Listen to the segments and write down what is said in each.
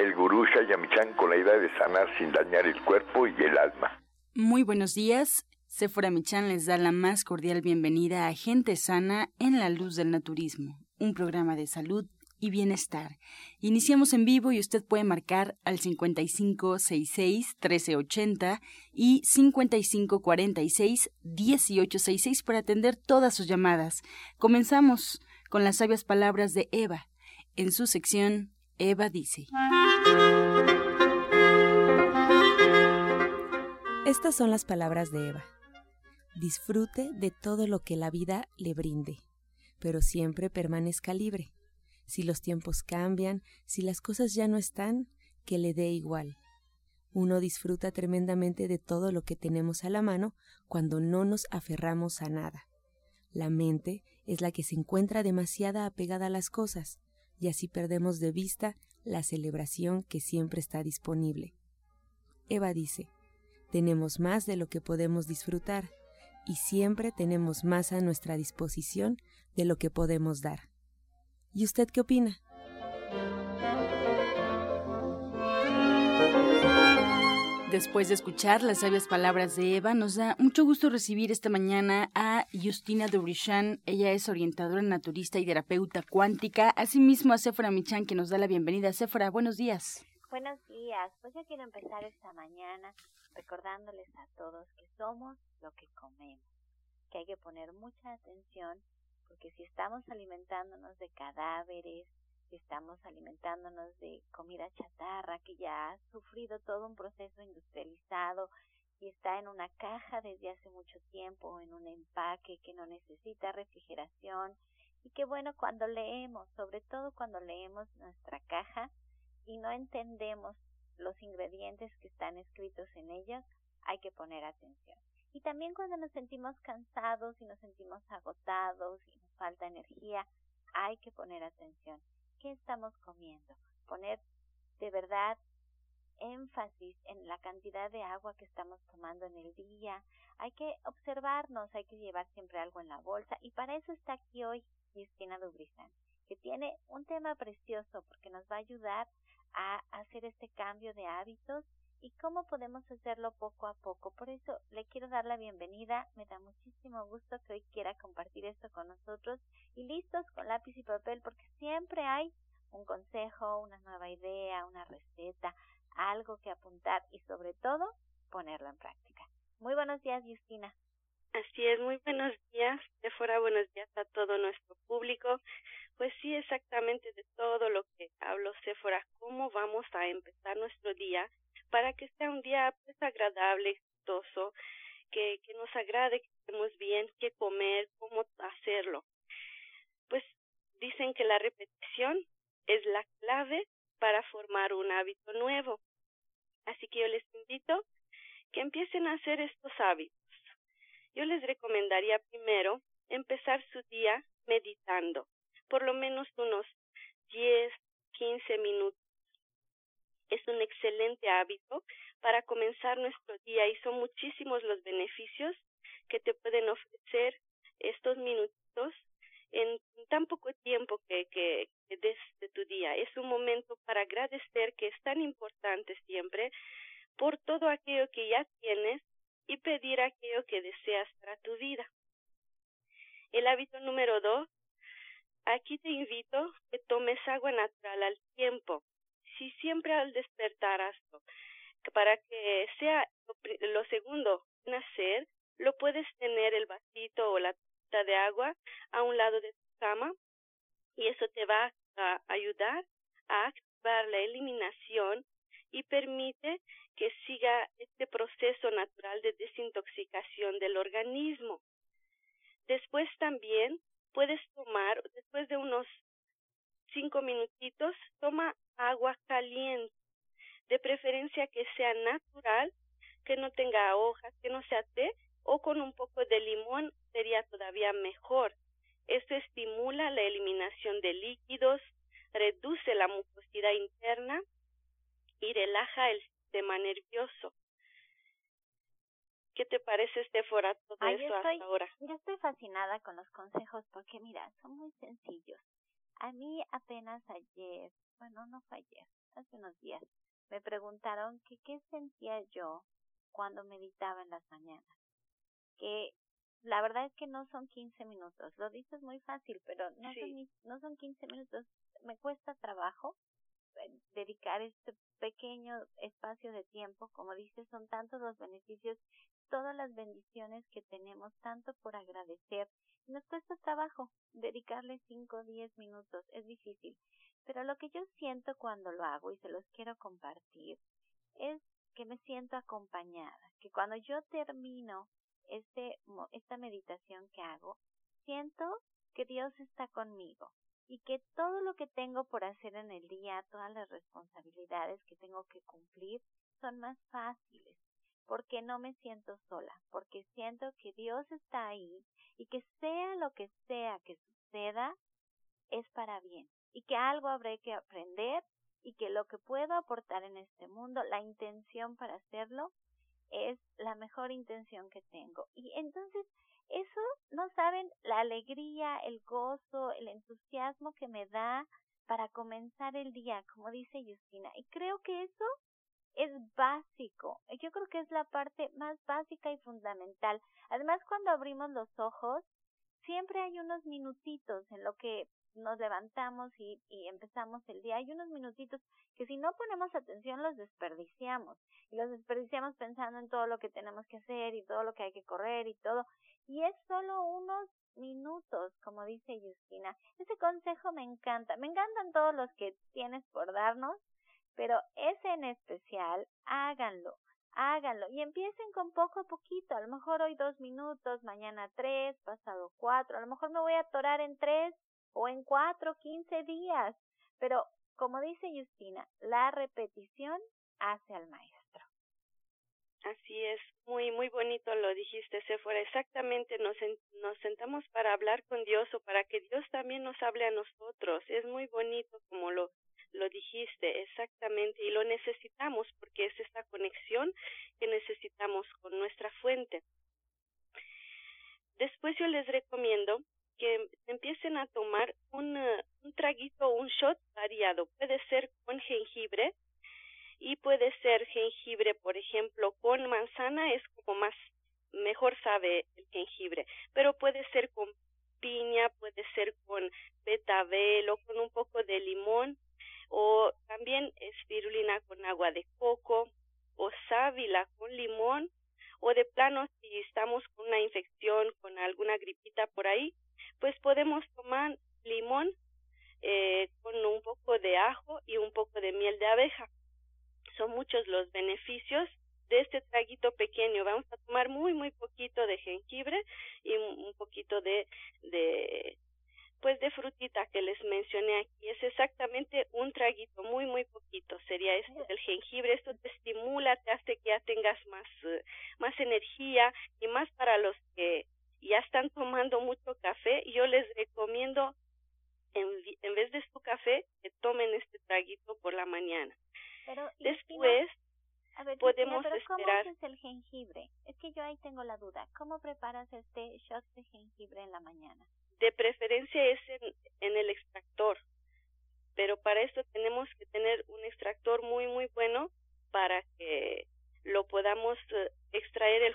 el gurú Shayamichan con la idea de sanar sin dañar el cuerpo y el alma. Muy buenos días. Sephora Michan les da la más cordial bienvenida a Gente Sana en la Luz del Naturismo, un programa de salud y bienestar. Iniciamos en vivo y usted puede marcar al 5566-1380 y 5546-1866 para atender todas sus llamadas. Comenzamos con las sabias palabras de Eva en su sección Eva dice. Estas son las palabras de Eva. Disfrute de todo lo que la vida le brinde, pero siempre permanezca libre. Si los tiempos cambian, si las cosas ya no están, que le dé igual. Uno disfruta tremendamente de todo lo que tenemos a la mano cuando no nos aferramos a nada. La mente es la que se encuentra demasiada apegada a las cosas, y así perdemos de vista la celebración que siempre está disponible. Eva dice, tenemos más de lo que podemos disfrutar y siempre tenemos más a nuestra disposición de lo que podemos dar. ¿Y usted qué opina? Después de escuchar las sabias palabras de Eva, nos da mucho gusto recibir esta mañana a Justina Durishan. Ella es orientadora naturista y terapeuta cuántica. Asimismo a Sephora Michan, que nos da la bienvenida. Sephora, buenos días. Buenos días. Pues yo quiero empezar esta mañana recordándoles a todos que somos lo que comemos, que hay que poner mucha atención porque si estamos alimentándonos de cadáveres, estamos alimentándonos de comida chatarra que ya ha sufrido todo un proceso industrializado y está en una caja desde hace mucho tiempo, en un empaque que no necesita refrigeración y que bueno, cuando leemos, sobre todo cuando leemos nuestra caja y no entendemos los ingredientes que están escritos en ellas, hay que poner atención. Y también cuando nos sentimos cansados y nos sentimos agotados y nos falta energía, hay que poner atención. Qué estamos comiendo, poner de verdad énfasis en la cantidad de agua que estamos tomando en el día, hay que observarnos, hay que llevar siempre algo en la bolsa. Y para eso está aquí hoy Justina Dubrizán, que tiene un tema precioso porque nos va a ayudar a hacer este cambio de hábitos y cómo podemos hacerlo poco a poco. Por eso le quiero dar la bienvenida. Me da muchísimo gusto que hoy quiera compartir esto con nosotros y listos con lápiz y papel porque siempre hay un consejo, una nueva idea, una receta, algo que apuntar y sobre todo ponerlo en práctica. Muy buenos días, Justina. Así es, muy buenos días. De fuera, buenos días a todo nuestro público. Pues sí, exactamente de todo lo que hablo, Sephora, cómo vamos a empezar nuestro día para que sea un día pues agradable, exitoso, que, que nos agrade, que estemos bien, qué comer, cómo hacerlo. Pues dicen que la repetición es la clave para formar un hábito nuevo. Así que yo les invito que empiecen a hacer estos hábitos. Yo les recomendaría primero empezar su día meditando, por lo menos unos 10, 15 minutos es un excelente hábito para comenzar nuestro día y son muchísimos los beneficios que te pueden ofrecer estos minutitos en tan poco tiempo que, que, des de tu día. Es un momento para agradecer que es tan importante siempre por todo aquello que ya tienes y pedir aquello que deseas para tu vida. El hábito número dos, aquí te invito que tomes agua natural al tiempo si siempre al despertar para que sea lo, segundo nacer, lo puedes tener el vasito o la taza de agua a un lado de tu cama y eso te va a ayudar a activar la eliminación y permite que siga este proceso natural de desintoxicación del organismo. Después también puedes tomar, después de unos cinco minutitos, toma agua caliente. de preferencia que sea natural, que no tenga hojas, que no sea té, o con un poco de limón sería todavía mejor. Esto estimula la eliminación de líquidos, reduce la mucosidad interna y relaja el sistema nervioso. ¿Qué te parece, Estefora, todo eso hasta ahora? Yo estoy fascinada con los consejos porque, mira, son muy sencillos. A mí apenas ayer, bueno, no fue ayer, hace unos días, me preguntaron que qué sentía yo cuando meditaba en las mañanas. Que la verdad es que no son 15 minutos. Lo dices muy fácil, pero no, son, no son 15 minutos. Me cuesta trabajo eh, dedicar este pequeño espacio de tiempo. Como dices, son tantos los beneficios, todas las bendiciones que tenemos, tanto por agradecer. Nos cuesta trabajo dedicarle 5 o 10 minutos. Es difícil. Pero lo que yo siento cuando lo hago y se los quiero compartir es que me siento acompañada, que cuando yo termino este, esta meditación que hago, siento que Dios está conmigo y que todo lo que tengo por hacer en el día, todas las responsabilidades que tengo que cumplir, son más fáciles, porque no me siento sola, porque siento que Dios está ahí y que sea lo que sea que suceda, es para bien y que algo habré que aprender y que lo que puedo aportar en este mundo, la intención para hacerlo, es la mejor intención que tengo. Y entonces, eso, no saben, la alegría, el gozo, el entusiasmo que me da para comenzar el día, como dice Justina. Y creo que eso es básico. Yo creo que es la parte más básica y fundamental. Además, cuando abrimos los ojos, siempre hay unos minutitos en lo que nos levantamos y, y empezamos el día. Hay unos minutitos que si no ponemos atención los desperdiciamos. Y los desperdiciamos pensando en todo lo que tenemos que hacer y todo lo que hay que correr y todo. Y es solo unos minutos, como dice Justina. Ese consejo me encanta. Me encantan todos los que tienes por darnos, pero ese en especial, háganlo háganlo y empiecen con poco a poquito, a lo mejor hoy dos minutos, mañana tres, pasado cuatro, a lo mejor me voy a atorar en tres o en cuatro, quince días. Pero, como dice Justina, la repetición hace al maestro. Así es, muy, muy bonito lo dijiste, fuera Exactamente, nos, nos sentamos para hablar con Dios o para que Dios también nos hable a nosotros. Es muy bonito como lo, lo dijiste, exactamente, y lo necesitamos porque es esta conexión que necesitamos con nuestra fuente. Después yo les recomiendo que empiecen a tomar un, un traguito o un shot variado. Puede ser con jengibre y puede ser jengibre, por ejemplo, con manzana, es como más, mejor sabe el jengibre, pero puede ser con piña, puede ser con betabel o con un poco de limón o también espirulina con agua de coco o sábila con limón o de plano si estamos con una infección, con alguna gripita por ahí, pues podemos tomar limón eh, con un poco de ajo y un poco de miel de abeja. Son muchos los beneficios de este traguito pequeño. Vamos a tomar muy, muy poquito de jengibre y un poquito de, de pues de frutita que les mencioné aquí. Es exactamente un traguito, muy, muy poquito. Sería esto del jengibre. Esto te estimula, te hace que ya tengas más, eh, más energía y más para los que ya están tomando mucho café, yo les recomiendo en, en vez de su café que tomen este traguito por la mañana. Pero, Después a ver, podemos pero esperar. ¿Cómo haces el jengibre? Es que yo ahí tengo la duda. ¿Cómo preparas este shot de jengibre en la mañana? De preferencia es en, el extractor, pero para esto tenemos que tener un extractor muy muy bueno para que lo podamos eh, extraer el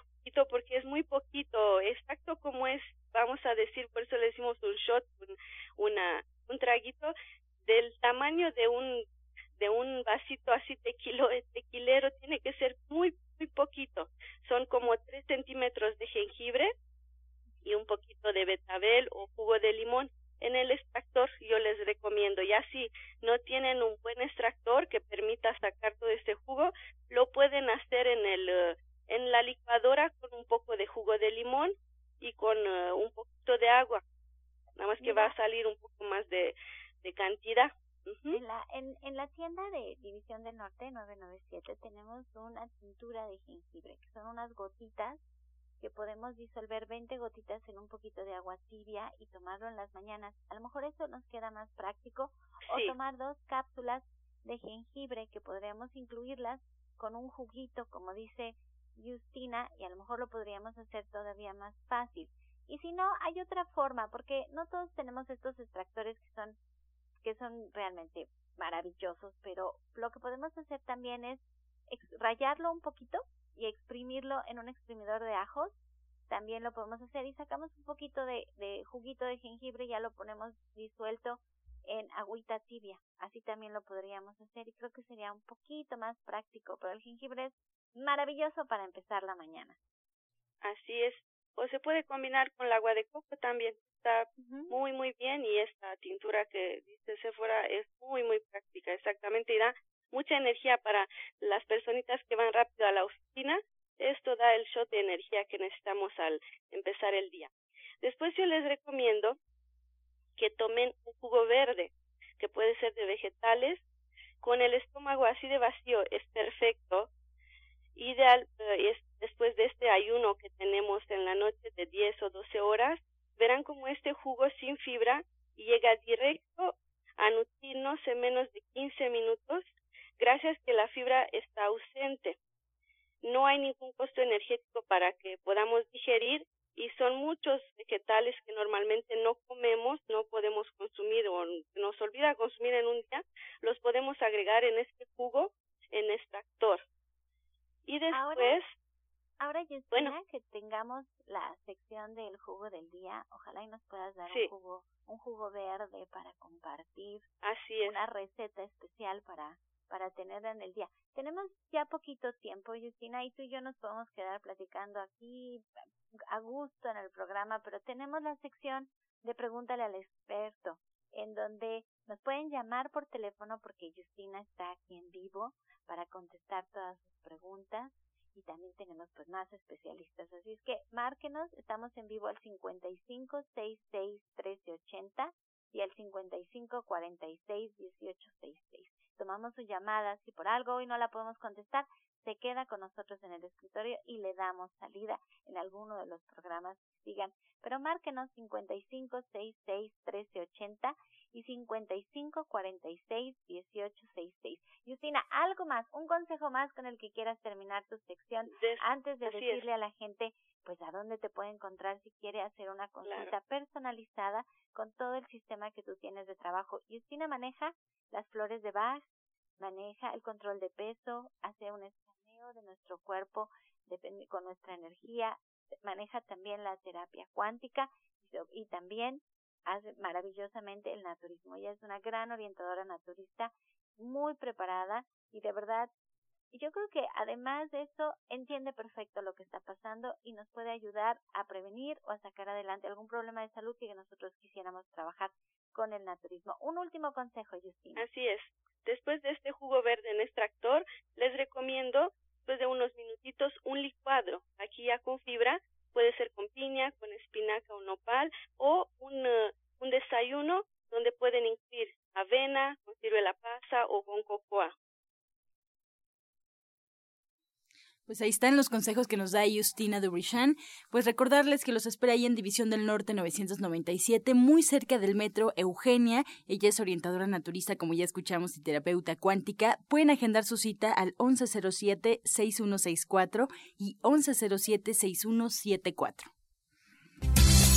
porque es muy poquito, exacto como es, vamos a decir, por eso le decimos un shot, un, una, un traguito del tamaño de un de un vasito así tequilo, tequilero tiene que ser muy muy poquito, son como tres centímetros de jengibre y un poquito de betabel o jugo de limón en el extractor yo les recomiendo ya si no tienen un buen extractor que permita sacar todo este jugo lo pueden hacer en el eh, en la licuadora con un poco de jugo de limón y con eh, un poquito de agua. Nada más que va a salir un poco más de, de cantidad. en, la, en, en la tienda de División del Norte 997 tenemos una tintura de jengibre, que son unas gotitas que podemos disolver 20 gotitas en un poquito de agua tibia y tomarlo en las mañanas. A lo mejor eso nos queda más práctico. O tomar dos cápsulas de jengibre que podríamos incluirlas con un juguito, como dice Justina, y a lo mejor lo podríamos hacer todavía más fácil. Y si no, hay otra forma, porque no todos tenemos estos extractores que son que son realmente maravillosos, pero lo que podemos hacer también es rayarlo un poquito y exprimirlo en un exprimidor de ajos. También lo podemos hacer y sacamos un poquito de, de juguito de jengibre y ya lo ponemos disuelto en agüita tibia. Así también lo podríamos hacer y creo que sería un poquito más práctico, pero el jengibre es maravilloso para empezar la mañana. Así es. O se puede combinar con el agua de coco también. Está muy, muy bien y esta tintura que dice Sephora es muy, muy práctica. Exactamente. Y da mucha energía para las personitas que van rápido a la oficina. Esto da el shot de energía que necesitamos al empezar el día. Después yo les recomiendo que tomen un jugo verde, que puede ser de vegetales. Con el estómago así de vacío es perfecto. Ideal eh, es después de este ayuno que tenemos en la noche de 10 o 12 horas, verán como este jugo sin fibra llega directo a nutrirnos en menos de 15 minutos, gracias que la fibra está ausente. No hay ningún costo energético para que podamos digerir y son muchos vegetales que normalmente no comemos, no podemos consumir o nos olvida consumir en un día, los podemos agregar en este jugo en extractor. Y después... Ahora, ahora bueno, que tengamos la sección del jugo del día, ojalá y nos puedas dar un jugo un jugo verde para compartir. Así es. Una receta especial para para tener en el día. Tenemos ya poquito tiempo, Justina, y tú y yo nos podemos quedar platicando aquí a gusto en el programa, pero tenemos la sección de Pregúntale al experto, en donde nos pueden llamar por teléfono porque Justina está aquí en vivo para contestar todas sus preguntas y también tenemos pues más especialistas. Así es que márquenos, estamos en vivo al 55 66 1380 y al 55 46 1866. Tomamos su llamada, si por algo hoy no la podemos contestar, se queda con nosotros en el escritorio y le damos salida en alguno de los programas que sigan. Pero márquenos 55 66 13 80 y 55 46 18 66. Justina, algo más, un consejo más con el que quieras terminar tu sección antes de decirle a la gente pues a dónde te puede encontrar si quiere hacer una consulta personalizada con todo el sistema que tú tienes de trabajo. Justina maneja las flores de Bach, maneja el control de peso, hace un de nuestro cuerpo con nuestra energía, maneja también la terapia cuántica y, también hace maravillosamente el naturismo. Ella es una gran orientadora naturista, muy preparada y de verdad, yo creo que además de eso entiende perfecto lo que está pasando y nos puede ayudar a prevenir o a sacar adelante algún problema de salud que nosotros quisiéramos trabajar con el naturismo. Un último consejo, Justina. Así es. Después de este jugo verde en extractor, les recomiendo después de unos minutitos un licuado. Aquí ya con fibra, puede ser con piña, con espinaca o nopal, o un, un desayuno donde pueden incluir avena, con ciruela pasa o con cocoa. Pues ahí están los consejos que nos da Justina Dubrichan. Pues recordarles que los espera ahí en División del Norte 997, muy cerca del metro Eugenia. Ella es orientadora naturista, como ya escuchamos, y terapeuta cuántica. Pueden agendar su cita al 1107-6164 y 1107-6174.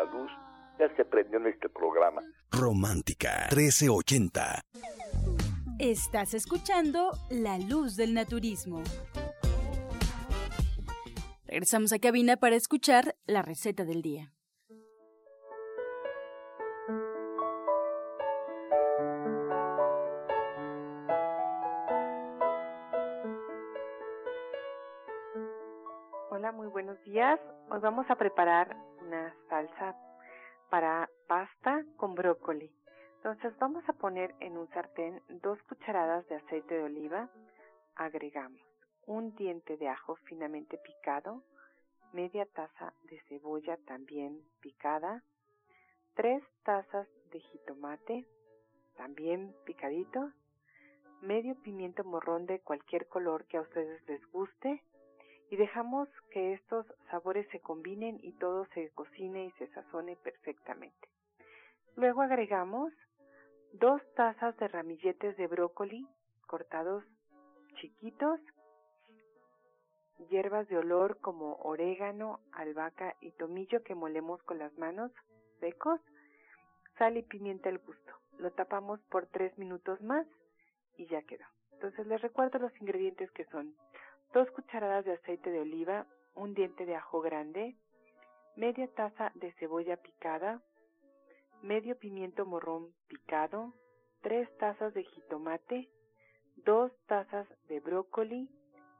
la luz ya se aprendió en este programa. Romántica 1380. Estás escuchando La Luz del Naturismo. Regresamos a cabina para escuchar la receta del día. Hola, muy buenos días. Hoy vamos a preparar una salsa para pasta con brócoli. Entonces vamos a poner en un sartén dos cucharadas de aceite de oliva. Agregamos un diente de ajo finamente picado, media taza de cebolla también picada, tres tazas de jitomate también picadito, medio pimiento morrón de cualquier color que a ustedes les guste y dejamos que estos sabores se combinen y todo se cocine y se sazone perfectamente. Luego agregamos dos tazas de ramilletes de brócoli cortados chiquitos, hierbas de olor como orégano, albahaca y tomillo que molemos con las manos secos, sal y pimienta al gusto. Lo tapamos por tres minutos más y ya quedó. Entonces les recuerdo los ingredientes que son dos cucharadas de aceite de oliva, un diente de ajo grande, media taza de cebolla picada, medio pimiento morrón picado, tres tazas de jitomate, dos tazas de brócoli,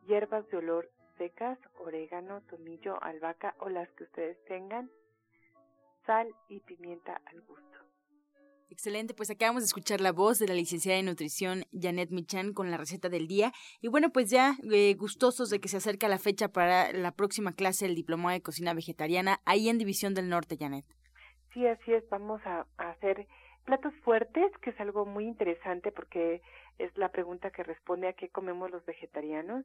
hierbas de olor secas, orégano, tomillo, albahaca o las que ustedes tengan, sal y pimienta al gusto. Excelente, pues acabamos de escuchar la voz de la licenciada de nutrición Janet Michan con la receta del día. Y bueno, pues ya eh, gustosos de que se acerca la fecha para la próxima clase del Diplomado de Cocina Vegetariana ahí en División del Norte, Janet. Sí, así es, vamos a, hacer platos fuertes, que es algo muy interesante porque es la pregunta que responde a qué comemos los vegetarianos.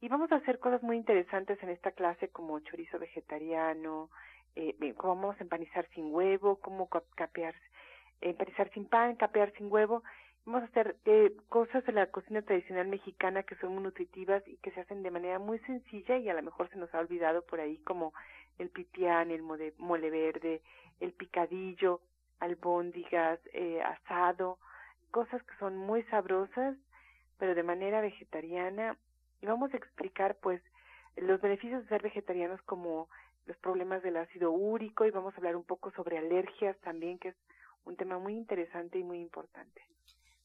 Y vamos a hacer cosas muy interesantes en esta clase como chorizo vegetariano, eh, cómo vamos a empanizar sin huevo, cómo capear empanizar sin pan, capear sin huevo. Vamos a hacer eh, cosas de la cocina tradicional mexicana que son muy nutritivas y que se hacen de manera muy sencilla y a lo mejor se nos ha olvidado por ahí como el pipián, el mole, verde, el picadillo, albóndigas, eh, asado, cosas que son muy sabrosas, pero de manera vegetariana. Y vamos a explicar pues los beneficios de ser vegetarianos como los problemas del ácido úrico y vamos a hablar un poco sobre alergias también, que es un tema muy interesante y muy importante.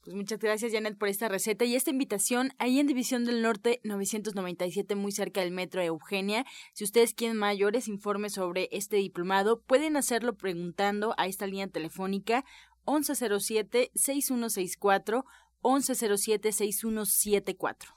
Pues muchas gracias, Janet, por esta receta y esta invitación ahí en División del Norte 997, muy cerca del metro Eugenia. Si ustedes quieren mayores informes sobre este diplomado, pueden hacerlo preguntando a esta línea telefónica 1107-6164, 1107-6174.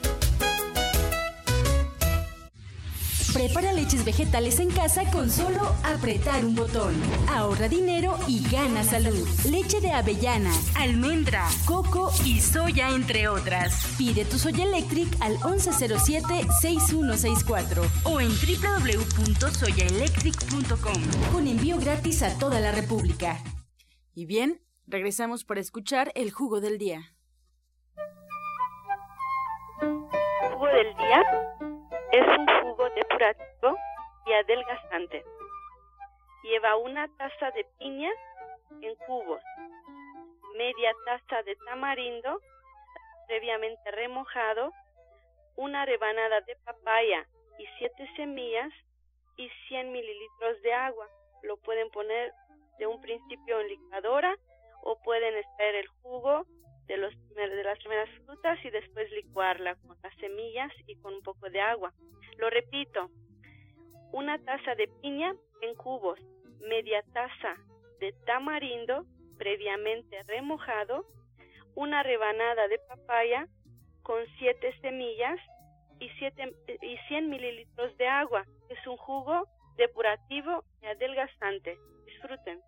Prepara leches vegetales en casa con solo apretar un botón. Ahorra dinero y gana salud. Leche de avellana, almendra, coco y soya, entre otras. Pide tu Soya Electric al 1107-6164 o en www.soyaelectric.com con envío gratis a toda la República. Y bien, regresamos para escuchar el jugo del día. ¿Jugo del día? Es un jugo depurativo y adelgazante. Lleva una taza de piña en cubos, media taza de tamarindo previamente remojado, una rebanada de papaya y siete semillas y 100 mililitros de agua. Lo pueden poner de un principio en licuadora o pueden extraer el jugo de, los, las primeras frutas y después licuarla con las semillas y con un poco de agua. Lo repito, una taza de piña en cubos, media taza de tamarindo previamente remojado, una rebanada de papaya con siete semillas y, siete, y 100 mililitros de agua. Es un jugo depurativo y adelgazante. Disfruten.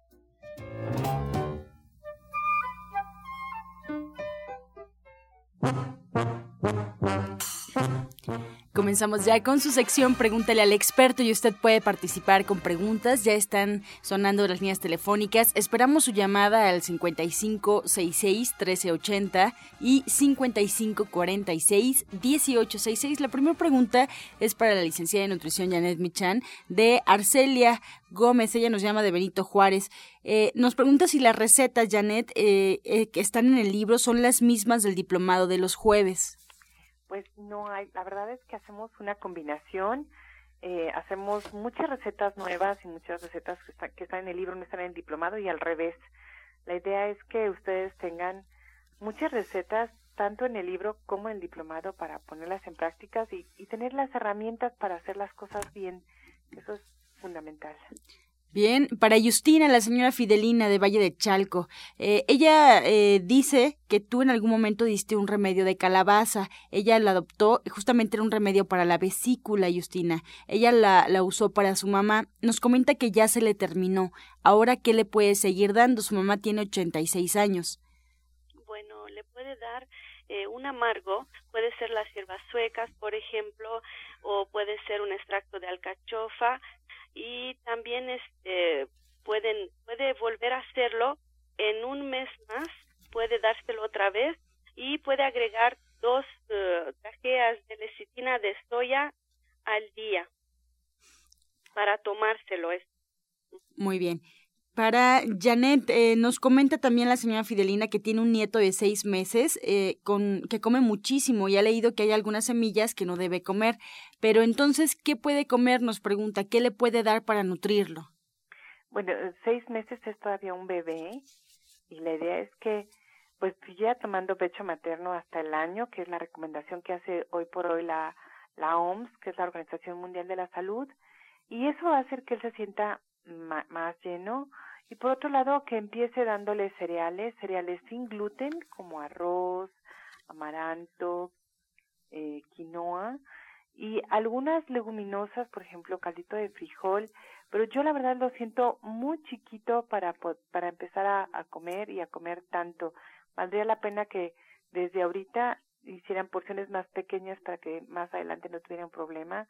Comenzamos ya con su sección Pregúntale al experto y usted puede participar con preguntas. Ya están sonando las líneas telefónicas. Esperamos su llamada al 5566-1380 y 5546-1866. La primera pregunta es para la licenciada de nutrición Janet Michan de Arcelia Gómez. Ella nos llama de Benito Juárez. Eh, nos pregunta si las recetas, Janet, eh, eh, que están en el libro son las mismas del diplomado de los jueves pues no hay, la verdad es que hacemos una combinación. eh, hacemos muchas recetas nuevas y muchas recetas que, que están en el libro no están en el diplomado y al revés. La idea es que ustedes tengan muchas recetas tanto en el libro como en el diplomado para ponerlas en prácticas y, y tener las herramientas para hacer las cosas bien. Eso es fundamental. Bien, para Justina, la señora Fidelina de Valle de Chalco, eh, ella eh, dice que tú en algún momento diste un remedio de calabaza. Ella la adoptó, justamente era un remedio para la vesícula, Justina. Ella la, la usó para su mamá. Nos comenta que ya se le terminó. Ahora, ¿qué le puede seguir dando? Su mamá tiene 86 años. Bueno, le puede dar eh, un amargo, puede ser las hierbas suecas, por ejemplo, o puede ser un extracto de alcachofa, y también este pueden puede volver a hacerlo en un mes más puede dárselo otra vez y puede agregar dos uh, de lecitina de soya al día para tomárselo muy bien para Janet, eh, nos comenta también la señora Fidelina que tiene un nieto de seis meses eh, con, que come muchísimo y ha leído que hay algunas semillas que no debe comer. Pero entonces, ¿qué puede comer? Nos pregunta, ¿qué le puede dar para nutrirlo? Bueno, eh, seis meses es todavía un bebé y la idea es que pues ya tomando pecho materno hasta el año, que es la recomendación que hace hoy por hoy la, la OMS, que es la Organización Mundial de la Salud, y eso va a hacer que él se sienta más lleno y por otro lado que empiece dándole cereales, cereales sin gluten como arroz, amaranto, eh, quinoa y algunas leguminosas, por ejemplo, caldito de frijol, pero yo la verdad lo siento muy chiquito para, para empezar a, comer y a comer tanto. Valdría la pena que desde ahorita hicieran porciones más pequeñas para que más adelante no tuvieran problema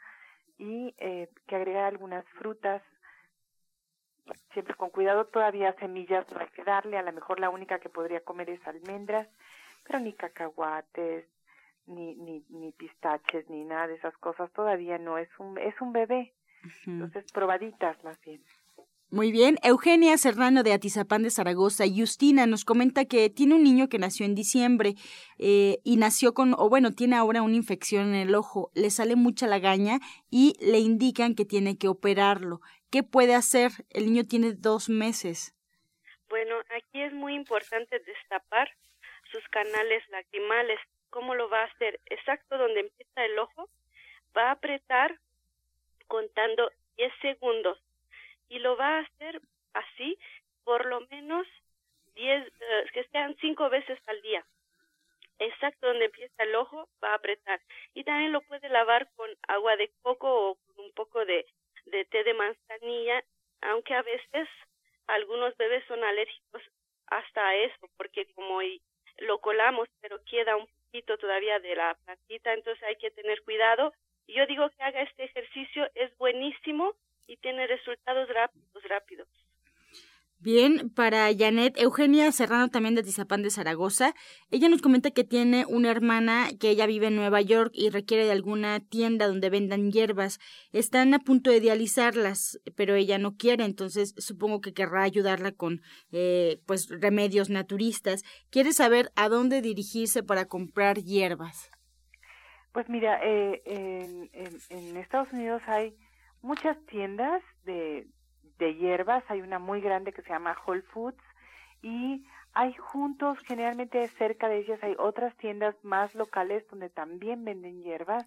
y eh, que agregara algunas frutas siempre con cuidado, todavía semillas no hay que darle, a lo mejor la única que podría comer es almendras, pero ni cacahuates, ni, ni, ni pistaches, ni nada de esas cosas, todavía no, es un, es un bebé, entonces probaditas más bien. Muy bien. Eugenia Serrano de Atizapán de Zaragoza. Justina nos comenta que tiene un niño que nació en diciembre eh, y nació con, o bueno, tiene ahora una infección en el ojo. Le sale mucha lagaña y le indican que tiene que operarlo. ¿Qué puede hacer? El niño tiene dos meses. Bueno, aquí es muy importante destapar sus canales lacrimales. ¿Cómo lo va a hacer? Exacto donde empieza el ojo. Va a apretar contando 10 segundos y lo va a hacer así por lo menos 10, eh, que sean cinco veces al día. Exacto donde empieza el ojo va a apretar. Y también lo puede lavar con agua de coco o con un poco de, de té de manzanilla, aunque a veces algunos bebés son alérgicos hasta eso, porque como lo colamos, pero queda un todavía de la plantita, entonces hay que tener cuidado. Y yo digo que haga este ejercicio, es buenísimo y tiene resultados rápidos, rápidos. Bien, para Janet, Eugenia Serrano también de Tizapán de Zaragoza, ella nos comenta que tiene una hermana que ella vive en Nueva York y requiere de alguna tienda donde vendan hierbas. Están a punto de dializarlas, pero ella no quiere, entonces supongo que querrá ayudarla con eh, pues remedios naturistas. ¿Quiere saber a dónde dirigirse para comprar hierbas? Pues mira, eh, en, en Estados Unidos hay muchas tiendas de, de hierbas, hay una muy grande que se llama Whole Foods y hay juntos, generalmente cerca de ellas hay otras tiendas más locales donde también venden hierbas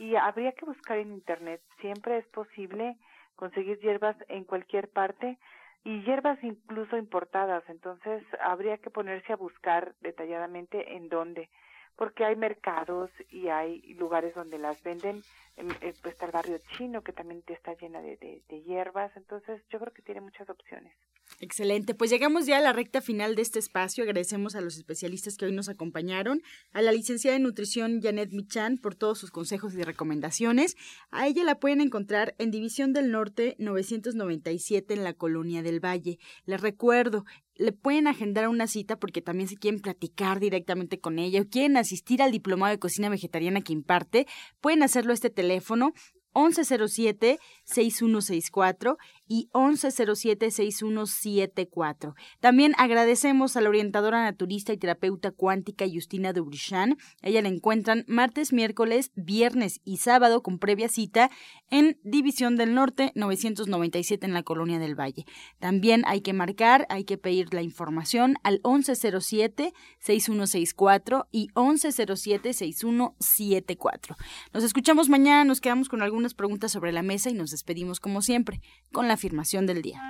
y habría que buscar en internet, siempre es posible conseguir hierbas en cualquier parte y hierbas incluso importadas, entonces habría que ponerse a buscar detalladamente en dónde porque hay mercados y hay lugares donde las venden. Eh, pues está el barrio chino que también está llena de, de, hierbas, entonces yo creo que tiene muchas opciones. Excelente, pues llegamos ya a la recta final de este espacio. Agradecemos a los especialistas que hoy nos acompañaron, a la licenciada de nutrición Janet Michan por todos sus consejos y recomendaciones. A ella la pueden encontrar en División del Norte 997 en la Colonia del Valle. Les recuerdo, le pueden agendar una cita porque también se quieren platicar directamente con ella o quieren asistir al diplomado de cocina vegetariana que imparte, pueden hacerlo este teléfono 1107-6164 y 1107-6174. También agradecemos a la orientadora naturista y terapeuta cuántica Justina Dubrichan. Ella la encuentran martes, miércoles, viernes y sábado con previa cita en División del Norte 997 en la Colonia del Valle. También hay que marcar, hay que pedir la información al 1107-6164 y 1107-6174. Nos escuchamos mañana, nos quedamos con algunas preguntas sobre la mesa y nos despedimos como siempre con la afirmación del día.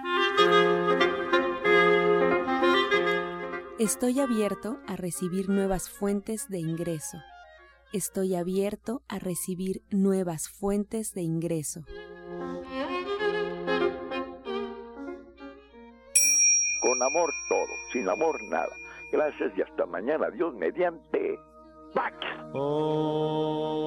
Estoy abierto a recibir nuevas fuentes de ingreso. Estoy abierto a recibir nuevas fuentes de ingreso. Con amor todo, sin amor nada. Gracias y hasta mañana. Dios mediante. ¡Pax! Oh.